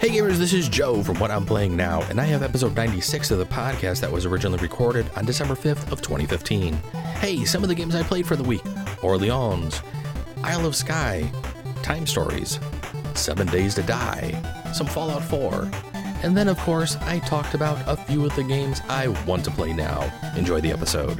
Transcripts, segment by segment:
Hey gamers, this is Joe from What I'm Playing Now, and I have episode 96 of the podcast that was originally recorded on December 5th of 2015. Hey, some of the games I played for the week. Orleans, Isle of Skye, Time Stories, 7 Days to Die, some Fallout 4, and then of course I talked about a few of the games I want to play now. Enjoy the episode.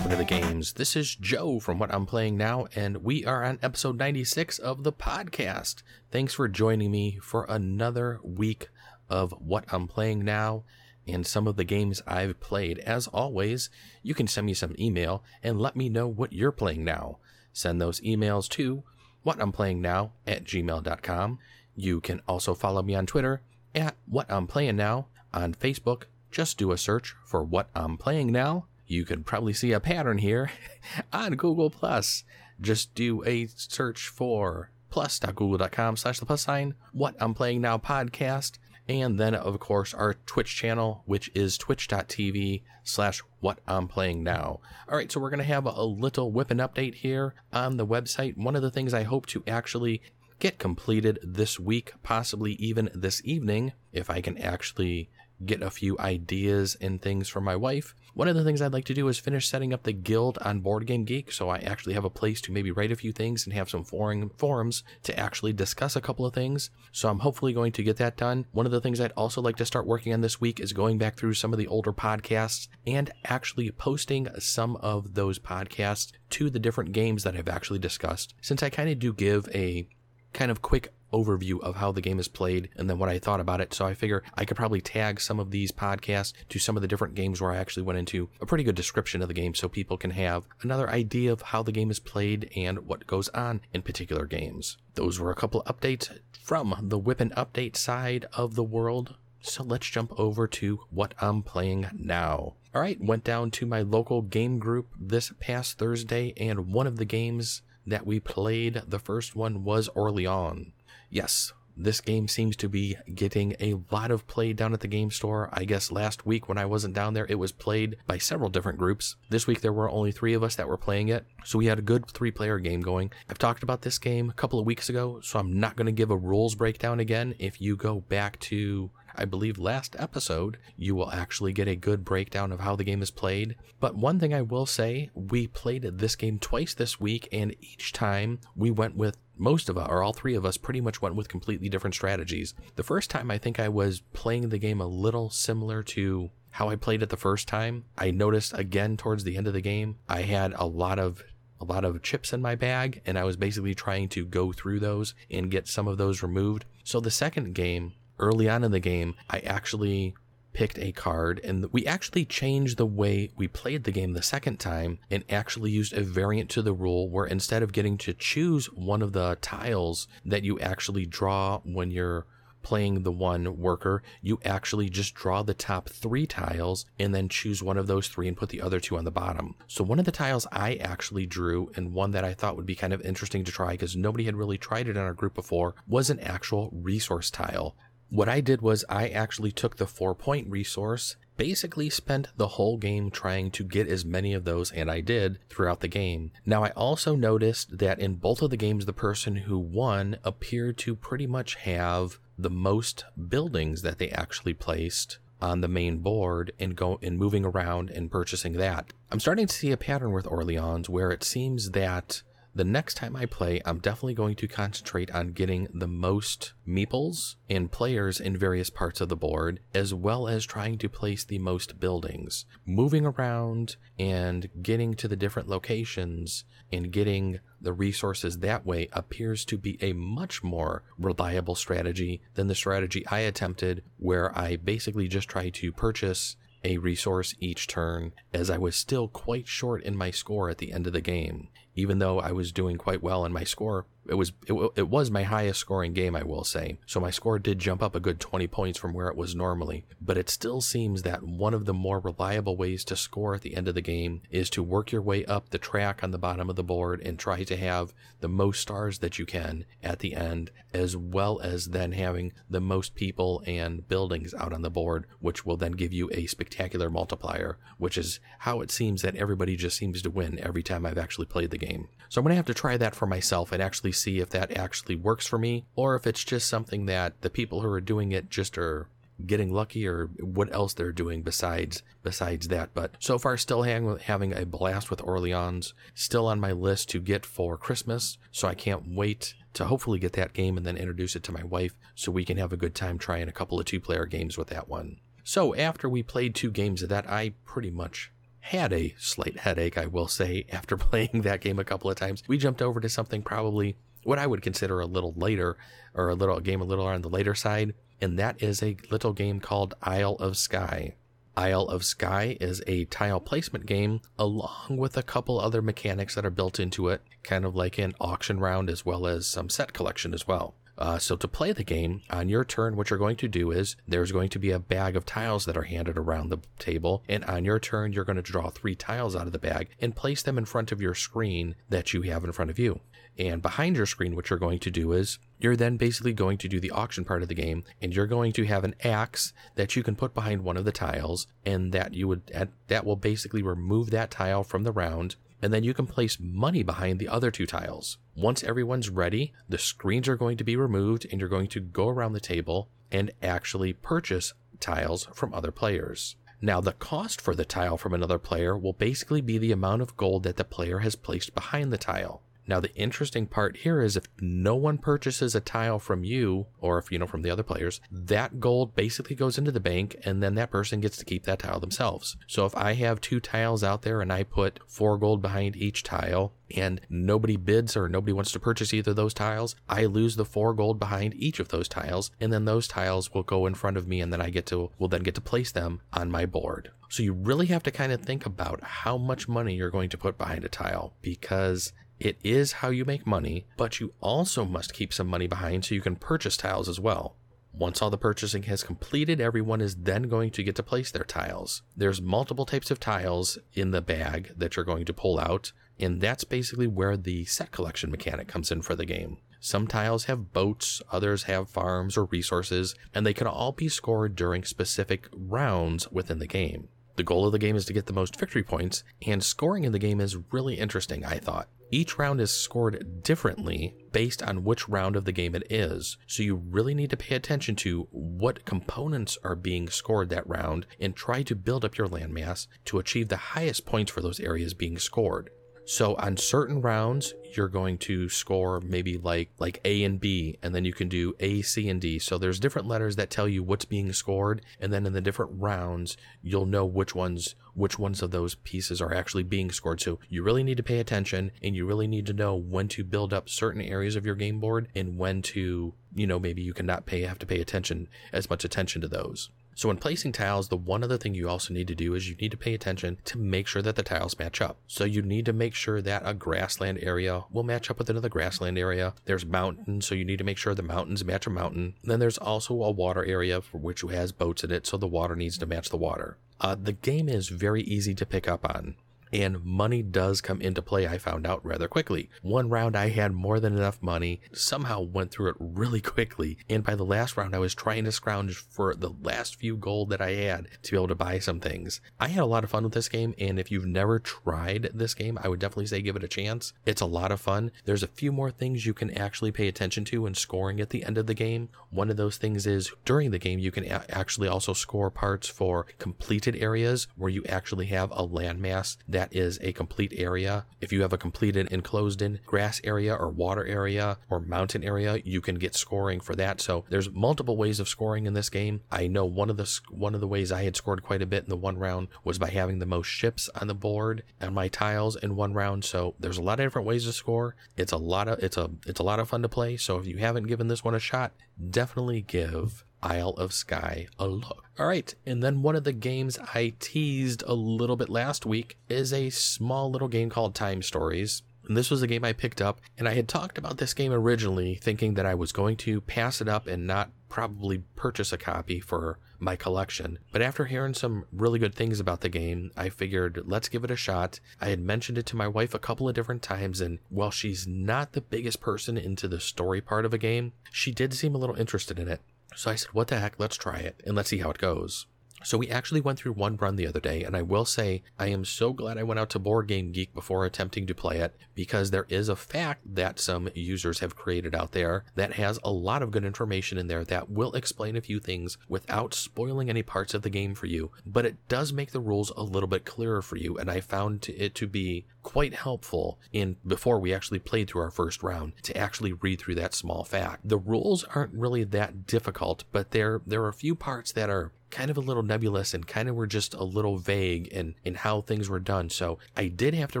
Welcome to the games. This is Joe from What I'm Playing Now, and we are on episode 96 of the podcast. Thanks for joining me for another week of What I'm Playing Now and some of the games I've played. As always, you can send me some email and let me know what you're playing now. Send those emails to What I'm Playing Now at gmail.com. You can also follow me on Twitter at What I'm Playing Now. On Facebook, just do a search for What I'm Playing Now you can probably see a pattern here on Google Plus. Just do a search for plus.google.com slash the plus sign what I'm playing now podcast. And then, of course, our Twitch channel, which is twitch.tv slash what I'm playing now. All right, so we're to have a little whipping update here on the website. One of the things I hope to actually get completed this week, possibly even this evening, if I can actually get a few ideas and things from my wife. One of the things I'd like to do is finish setting up the guild on Board Game Geek so I actually have a place to maybe write a few things and have some forum forums to actually discuss a couple of things. So I'm hopefully going to get that done. One of the things I'd also like to start working on this week is going back through some of the older podcasts and actually posting some of those podcasts to the different games that I've actually discussed. Since I kind of do give a kind of quick overview of how the game is played and then what I thought about it. So I figure I could probably tag some of these podcasts to some of the different games where I actually went into a pretty good description of the game so people can have another idea of how the game is played and what goes on in particular games. Those were a couple updates from the Whippin' Update side of the world. So let's jump over to what I'm playing now. All right, went down to my local game group this past Thursday, and one of the games that we played, the first one was Orleans. Yes, this game seems to be getting a lot of play down at the game store. I guess last week when I wasn't down there, it was played by several different groups. This week there were only three of us that were playing it, so we had a good three player game going. I've talked about this game a couple of weeks ago, so I'm not going to give a rules breakdown again. If you go back to I believe last episode, you will actually get a good breakdown of how the game is played. But one thing I will say, we played this game twice this week, and each time we went with most of us, or all three of us, pretty much went with completely different strategies. The first time, I think I was playing the game a little similar to how I played it the first time. I noticed again towards the end of the game, I had a lot of a lot of chips in my bag, and I was basically trying to go through those and get some of those removed. So the second game, early on in the game, I actually picked a card and we actually changed the way we played the game the second time and actually used a variant to the rule where instead of getting to choose one of the tiles that you actually draw when you're playing the one worker, you actually just draw the top three tiles and then choose one of those three and put the other two on the bottom. So, one of the tiles I actually drew, and one that I thought would be kind of interesting to try because nobody had really tried it in our group before, was an actual resource tile. What I did was I actually took the four point resource, basically spent the whole game trying to get as many of those, and I did throughout the game. Now, I also noticed that in both of the games, the person who won appeared to pretty much have the most buildings that they actually placed on the main board and go and moving around and purchasing that. I'm starting to see a pattern with Orleans where it seems that the next time I play, I'm definitely going to concentrate on getting the most meeples and players in various parts of the board, as well as trying to place the most buildings. Moving around and getting to the different locations and getting the resources that way appears to be a much more reliable strategy than the strategy I attempted, where I basically just try to purchase a resource each turn, as I was still quite short in my score at the end of the game. Even though I was doing quite well in my score. It was it, it was my highest scoring game, I will say. So my score did jump up a good 20 points from where it was normally. But it still seems that one of the more reliable ways to score at the end of the game is to work your way up the track on the bottom of the board and try to have the most stars that you can at the end, as well as then having the most people and buildings out on the board, which will then give you a spectacular multiplier, which is how it seems that everybody just seems to win every time I've actually played the game. So I'm going to have to try that for myself and actually see if that actually works for me or if it's just something that the people who are doing it just are getting lucky or what else they're doing besides besides that. But so far still hang, having a blast with orleans still on my list to get for christmas. So i can't wait to hopefully get that game and then introduce it to my wife so we can have a good time trying a couple of two player games with that one. So after we played two games of that i pretty much had a slight headache, I will say, after playing that game a couple of times. We jumped over to something probably what I would consider a little later, or a little a game a little on the later side, and that is a little game called Isle of Skye. Isle of Skye is a tile placement game along with a couple other mechanics that are built into it, kind of like an auction round as well as some set collection as well. Uh, so to play the game, on your turn, what you're going to do is there's going to be a bag of tiles that are handed around the table, and on your turn, you're going to draw three tiles out of the bag and place them in front of your screen that you have in front of you. And behind your screen, what you're going to do is you're then basically going to do the auction part of the game, and you're going to have an axe that you can put behind one of the tiles, and that you would that will basically remove that tile from the round and then you can place money behind the other two tiles. Once everyone's ready, the screens are going to be removed and you're going to go around the table and actually purchase tiles from other players. Now, the cost for the tile from another player will basically be the amount of gold that the player has placed behind the tile. Now, the interesting part here is if no one purchases a tile from you, or if you know from the other players, that gold basically goes into the bank and then that person gets to keep that tile themselves. So if I have two tiles out there and I put four gold behind each tile, and nobody bids or nobody wants to purchase either of those tiles, I lose the four gold behind each of those tiles, and then those tiles will go in front of me, and then I get to will then get to place them on my board. So you really have to kind of think about how much money you're going to put behind a tile because it is how you make money, but you also must keep some money behind so you can purchase tiles as well. Once all the purchasing has completed, everyone is then going to get to place their tiles. There's multiple types of tiles in the bag that you're going to pull out, and that's basically where the set collection mechanic comes in for the game. Some tiles have boats, others have farms or resources, and they can all be scored during specific rounds within the game. The goal of the game is to get the most victory points, and scoring in the game is really interesting, I thought. Each round is scored differently based on which round of the game it is, so you really need to pay attention to what components are being scored that round and try to build up your landmass to achieve the highest points for those areas being scored. So on certain rounds, you're going to score maybe like like A and B, and then you can do A, C, and D. So there's different letters that tell you what's being scored, and then in the different rounds, you'll know which ones which ones of those pieces are actually being scored. So you really need to pay attention, and you really need to know when to build up certain areas of your game board and when to, you know, maybe you cannot pay have to pay attention as much attention to those. So when placing tiles, the one other thing you also need to do is you need to pay attention to make sure that the tiles match up. So you need to make sure that a grassland area will match up with another grassland area. There's mountains, so you need to make sure the mountains match a mountain. Then there's also a water area for which has boats in it, so the water needs to match the water. Uh, the game is very easy to pick up on and money does come into play, I found out rather quickly. One round I had more than enough money, somehow went through it really quickly, and by the last round I was trying to scrounge for the last few gold that I had to be able to buy some things. I had a lot of fun with this game, and if you've never tried this game, I would definitely say give it a chance. It's a lot of fun. There's a few more things you can actually pay attention to in scoring at the end of the game. One of those things is during the game, you can a- actually also score parts for completed areas where you actually have a landmass that that is a complete area. If you have a completed enclosed in grass area or water area or mountain area, you can get scoring for that. So there's multiple ways of scoring in this game. I know one of the one of the ways I had scored quite a bit in the one round was by having the most ships on the board and my tiles in one round. So there's a lot of different ways to score. It's a lot of it's a it's a lot of fun to play. So if you haven't given this one a shot, definitely give Isle of Skye a look. All right, and then one of the games I teased a little bit last week is a small little game called Time Stories. And this was a game I picked up, and I had talked about this game originally, thinking that I was going to pass it up and not probably purchase a copy for my collection. But after hearing some really good things about the game, I figured let's give it a shot. I had mentioned it to my wife a couple of different times, and while she's not the biggest person into the story part of a game, she did seem a little interested in it. So I said, what the heck, let's try it and let's see how it goes. So we actually went through one run the other day, and I will say I am so glad I went out to Board Game Geek before attempting to play it because there is a FAQ that some users have created out there that has a lot of good information in there that will explain a few things without spoiling any parts of the game for you, but it does make the rules a little bit clearer for you, and I found it to be quite helpful in before we actually played through our first round to actually read through that small FAQ. The rules aren't really that difficult, but there there are a few parts that are kind of a little nebulous and kind of were just a little vague in, in how things were done. So I did have to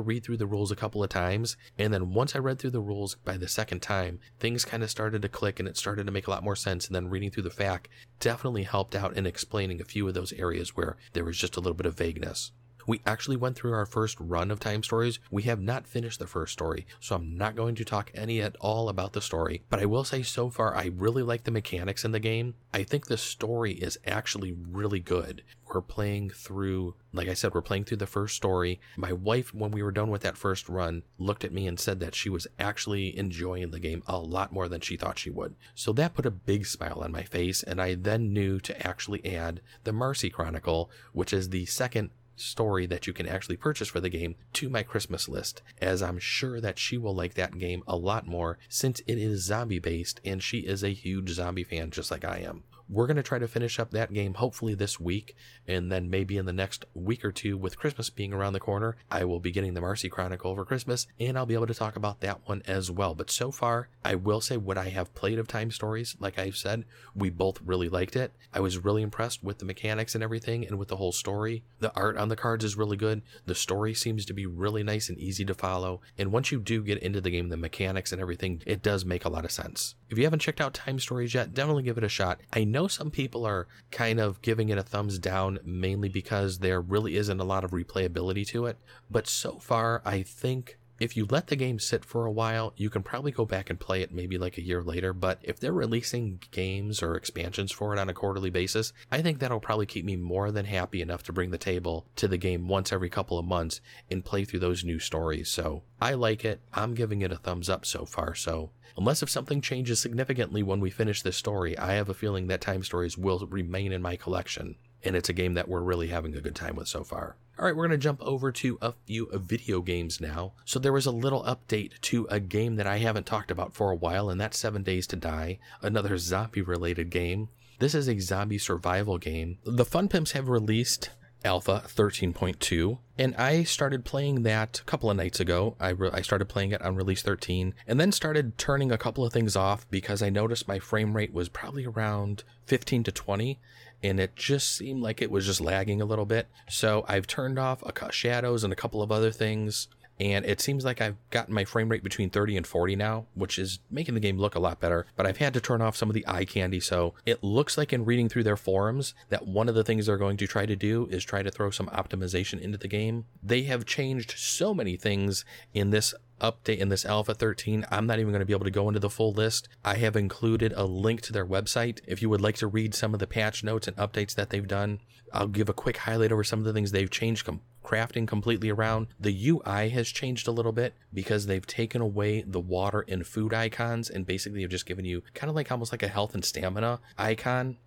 read through the rules a couple of times. And then once I read through the rules by the second time, things kind of started to click and it started to make a lot more sense. And then reading through the FAQ definitely helped out in explaining a few of those areas where there was just a little bit of vagueness. We actually went through our first run of time stories. We have not finished the first story, so I'm not going to talk any at all about the story. But I will say so far, I really like the mechanics in the game. I think the story is actually really good. We're playing through, like I said, we're playing through the first story. My wife, when we were done with that first run, looked at me and said that she was actually enjoying the game a lot more than she thought she would. So that put a big smile on my face, and I then knew to actually add the Marcy Chronicle, which is the second story that you can actually purchase for the game to my Christmas list, as I'm sure that she will like that game a lot more since it is zombie based and she is a huge zombie fan just like I am we're going to try to finish up that game hopefully this week and then maybe in the next week or two with christmas being around the corner i will be getting the marcy chronicle for christmas and i'll be able to talk about that one as well. But so far i will say what i have played of time stories like i've said we both really liked it. I was really impressed with the mechanics and everything and with the whole story. The art on the cards is really good. The story seems to be really nice and easy to follow. And once you do get into the game the mechanics and everything it does make a lot of sense. If you haven't checked out time stories yet definitely give it a shot. I know know some people are kind of giving it a thumbs down mainly because there really isn't a lot of replayability to it. But so far, I think if you let the game sit for a while, you can probably go back and play it maybe like a year later. But if they're releasing games or expansions for it on a quarterly basis, I think that'll probably keep me more than happy enough to bring the table to the game once every couple of months and play through those new stories. So I like it. I'm giving it a thumbs up so far. So unless if something changes significantly when we finish this story, I have a feeling that Time Stories will remain in my collection. And it's a game that we're really having a good time with so far. All right, we're going to jump over to a few video games now. So there was a little update to a game that I haven't talked about for a while, and that's Seven Days to Die, another zombie related game. This is a zombie survival game. The Fun Pimps have released Alpha 13.2, and I started playing that a couple of nights ago. I, re- I started playing it on release 13, and then started turning a couple of things off because I noticed my frame rate was probably around 15 to 20, and it just seemed like it was just lagging a little bit. So I've turned off a shadows and a couple of other things and it seems like I've gotten my frame rate between 30 and 40 now, which is making the game look a lot better. But I've had to turn off some of the eye candy, so it looks like in reading through their forums that one of the things they're going to try to do is try to throw some optimization into the game. They have changed so many things in this update in this alpha 13 i'm not even going to be able to go into the full list i have included a link to their website if you would like to read some of the patch notes and updates that they've done i'll give a quick highlight over some of the things they've changed crafting completely around. The UI has changed a little bit because they've taken away the water and food icons and basically have just given you kind of like almost like a health and stamina icon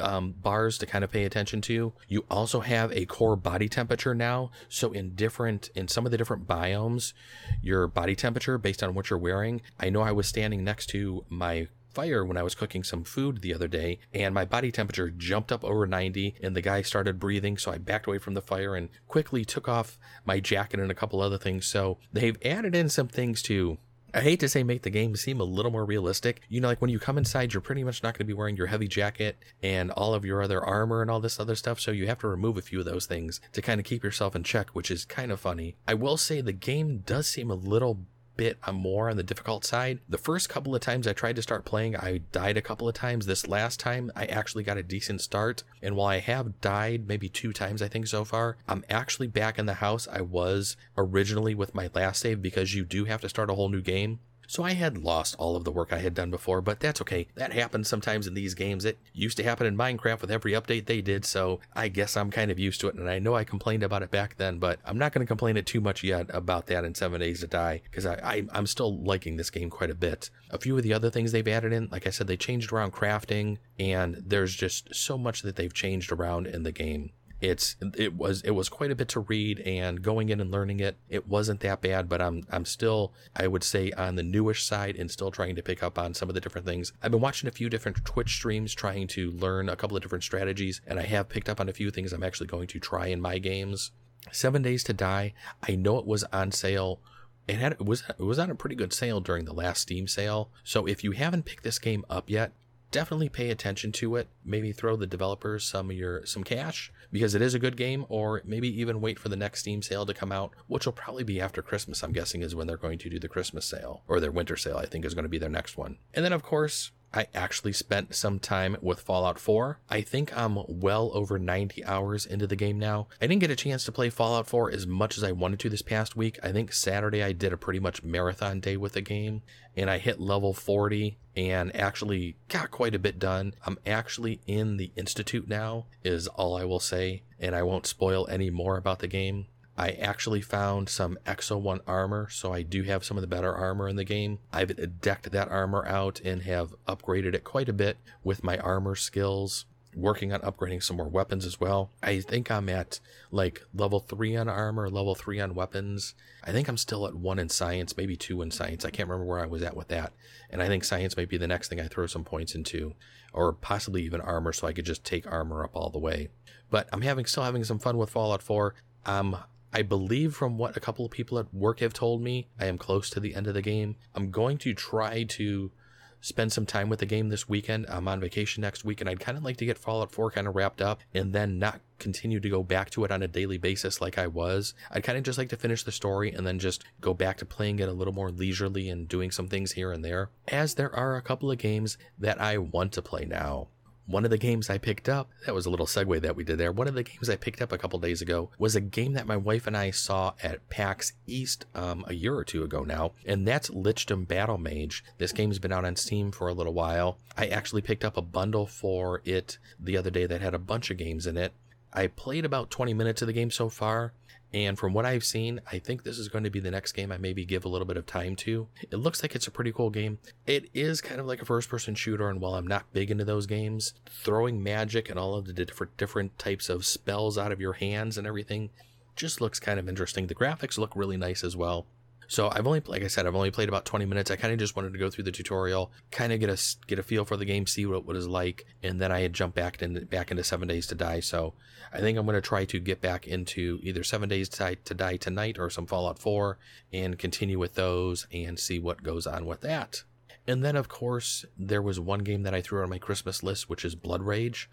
um, bars to kind of pay attention to. You also have a core body temperature now. So in different, in some of the different biomes, your body temperature based on what you're wearing. I know I was standing next to my fire when I was cooking some food the other day, and my body temperature jumped up over 90, and the guy started breathing. So I backed away from the fire and quickly took off my jacket and a couple other things. So they've added in some things to I hate to say make the game seem a little more realistic. You know, like when you come inside, you're pretty much not going to be wearing your heavy jacket and all of your other armor and all this other stuff. So you have to remove a few of those things to kind of keep yourself in check, which is kind of funny. I will say the game does seem a little bit uh, more on the difficult side. The first couple of times I tried to start playing, I died a couple of times. This last time, I actually got a decent start. And while I have died maybe two times, I think so far, I'm actually back in the house I was originally with my last save because you do have to start a whole new game. So I had lost all of the work I had done before, but that's okay. That happens sometimes in these games. It used to happen in Minecraft with every update they did, so I guess I'm kind of used to it. And I know I complained about it back then, but I'm not going to complain it too much yet about that in Seven Days to Die because I, I I'm still liking this game quite a bit. A few of the other things they've added in, like I said, they changed around crafting, and there's just so much that they've changed around in the game it's it was it was quite a bit to read and going in and learning it it wasn't that bad but i'm i'm still i would say on the newish side and still trying to pick up on some of the different things. I've been watching a few different twitch streams trying to learn a couple of different strategies and i have picked up on a few things i'm actually going to try in my games. Seven days to die i know it was on sale. It had it was it was on a pretty good sale during the last Steam sale. So if you haven't picked this game up yet, definitely pay attention to it. Maybe throw the developers some of your some cash because it is a good game, or maybe even wait for the next Steam sale to come out, which will probably be after Christmas. I'm guessing is when they're going to do the Christmas sale or their winter sale. I think is going to be their next one. And then of course I actually spent some time with Fallout 4. I think I'm well over 90 hours into the game now. I didn't get a chance to play Fallout 4 as much as I wanted to this past week. I think Saturday I did a pretty much marathon day with the game and I hit level 40 and actually got quite a bit done. I'm actually in the Institute now, is all I will say, and I won't spoil any more about the game. I actually found some X-01 armor, so I do have some of the better armor in the game. I've decked that armor out and have upgraded it quite a bit with my armor skills. Working on upgrading some more weapons as well. I think I'm at like level 3 on armor, level 3 on weapons. I think I'm still at 1 in science, maybe 2 in science. I can't remember where I was at with that. And I think science might be the next thing I throw some points into, or possibly even armor so I could just take armor up all the way. But I'm having still having some fun with Fallout 4. Um, I believe from what a couple of people at work have told me, I am close to the end of the game. I'm going to try to spend some time with the game this weekend. I'm on vacation next week, and I'd kind of like to get Fallout 4 kind of wrapped up and then not continue to go back to it on a daily basis like I was. I'd kind of just like to finish the story and then just go back to playing it a little more leisurely and doing some things here and there, as there are a couple of games that I want to play now. One of the games I picked up, that was a little segue that we did there. One of the games I picked up a couple days ago was a game that my wife and I saw at PAX East um, a year or two ago now, and that's Lichdom Battle Mage. This game's been out on Steam for a little while. I actually picked up a bundle for it the other day that had a bunch of games in it. I played about 20 minutes of the game so far, and from what I've seen, I think this is going to be the next game I maybe give a little bit of time to. It looks like it's a pretty cool game. It is kind of like a first person shooter, and while I'm not big into those games, throwing magic and all of the different different types of spells out of your hands and everything just looks kind of interesting. The graphics look really nice as well. So I've only, like I said, I've only played about 20 minutes. I kind of just wanted to go through the tutorial, kind of get a get a feel for the game, see what, what it's like, and then I had jumped back into back into Seven Days to Die. So I think I'm going to try to get back into either Seven Days to Die, to Die tonight or some Fallout 4 and continue with those and see what goes on with that. And then, of course, there was one game that I threw on my Christmas list, which is Blood Rage.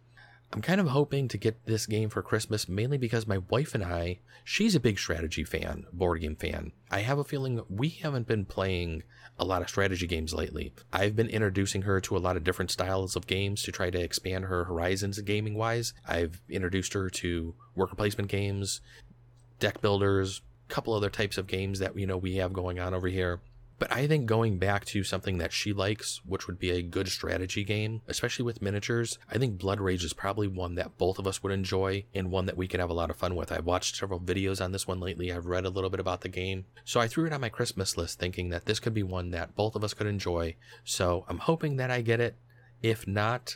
I'm kind of hoping to get this game for Christmas mainly because my wife and I, she's a big strategy fan, board game fan. I have a feeling we haven't been playing a lot of strategy games lately. I've been introducing her to a lot of different styles of games to try to expand her horizons gaming wise. I've introduced her to worker placement games, deck builders, a couple other types of games that you know we have going on over here. But I think going back to something that she likes, which would be a good strategy game, especially with miniatures, I think Blood Rage is probably one that both of us would enjoy and one that we could have a lot of fun with. I've watched several videos on this one lately. I've read a little bit about the game. So I threw it on my Christmas list thinking that this could be one that both of us could enjoy. So I'm hoping that I get it. If not,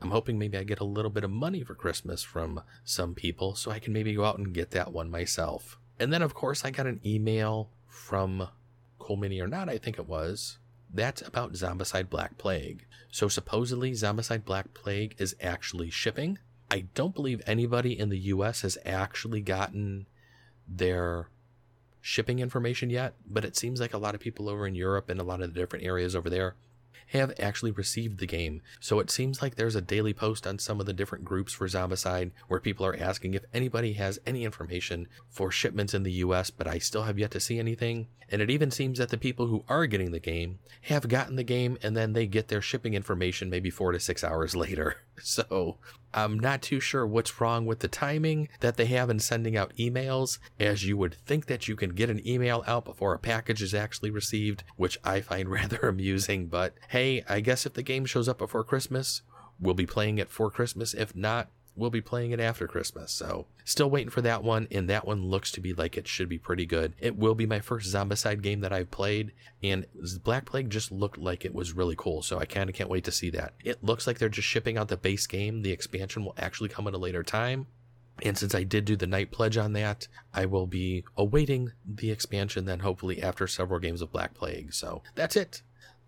I'm hoping maybe I get a little bit of money for Christmas from some people so I can maybe go out and get that one myself. And then, of course, I got an email from CoolMiniOrNot, I think it was. That's about Zombicide Black Plague. So supposedly Zombicide Black Plague is actually shipping. I don't believe anybody in the US has actually gotten their shipping information yet, but it seems like a lot of people over in Europe and a lot of the different areas over there have actually received the game. So it seems like there's a daily post on some of the different groups for Zombicide where people are asking if anybody has any information for shipments in the US, but I still have yet to see anything. And it even seems that the people who are getting the game have gotten the game and then they get their shipping information maybe four to six hours later. So I'm not too sure what's wrong with the timing that they have in sending out emails, as you would think that you can get an email out before a package is actually received, which I find rather amusing. But hey, I guess if the game shows up before Christmas, we'll be playing it for Christmas. If not, we'll be playing it after Christmas. So, still waiting for that one, and that one looks to be like it should be pretty good. It will be my first Zombicide game that I've played, and Black Plague just looked like it was really cool. So, I kind of can't wait to see that. It looks like they're just shipping out the base game. The expansion will actually come at a later time. And since I did do the night pledge on that, I will be awaiting the expansion then hopefully after several games of Black Plague. So that's it.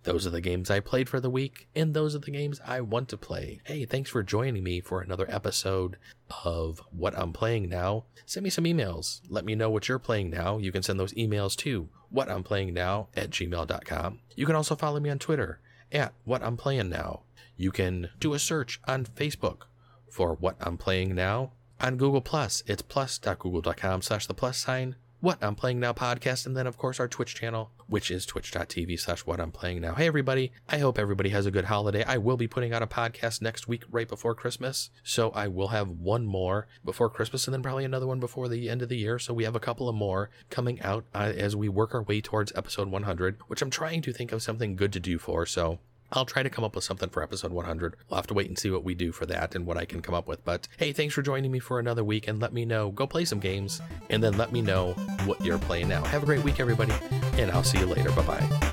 Those are the games I played for the week, and those are the games I want to play. Hey, thanks for joining me for another episode of What I'm Playing Now. Send me some emails. Let me know what you're playing now. You can send those emails to what I'm playing now at gmail.com. You can also follow me on Twitter at What I'm Playing Now. You can do a search on Facebook for What I'm Playing Now. On Google Plus, it's plus.google.com slash the plus sign what I'm Playing Now podcast, and then, of course, our Twitch channel, which is twitch.tv slash what I'm playing now. Hey, everybody. I hope everybody has a good holiday. I will be putting out a podcast next week, right before Christmas. So I will have one more before Christmas and then probably another one before the end of the year. So we have a couple of more coming out uh, as we work our way towards episode 100, which I'm trying to think of something good to do for. So I'll try to come up with something for episode 100. We'll have to wait and see what we do for that and what I can come up with. But hey, thanks for joining me for another week and let me know. Go play some games and then let me know what you're playing now. Have a great week, everybody, and I'll see you later. Bye bye.